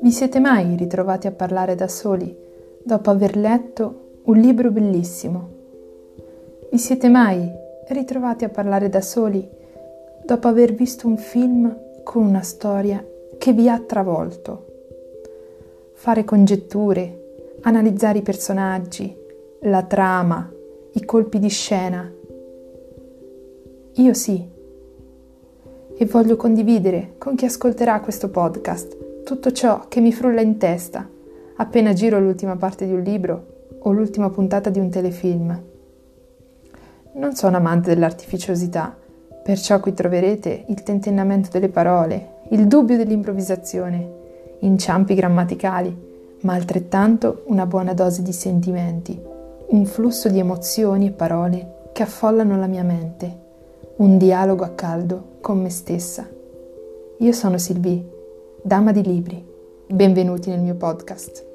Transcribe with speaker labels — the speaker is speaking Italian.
Speaker 1: Vi siete mai ritrovati a parlare da soli dopo aver letto un libro bellissimo? Vi siete mai ritrovati a parlare da soli dopo aver visto un film con una storia che vi ha travolto? Fare congetture, analizzare i personaggi, la trama, i colpi di scena. Io sì. E voglio condividere con chi ascolterà questo podcast tutto ciò che mi frulla in testa appena giro l'ultima parte di un libro o l'ultima puntata di un telefilm. Non sono amante dell'artificiosità, perciò qui troverete il tentennamento delle parole, il dubbio dell'improvvisazione, inciampi grammaticali, ma altrettanto una buona dose di sentimenti, un flusso di emozioni e parole che affollano la mia mente, un dialogo a caldo con me stessa. Io sono Sylvie Dama di Libri. Benvenuti nel mio podcast.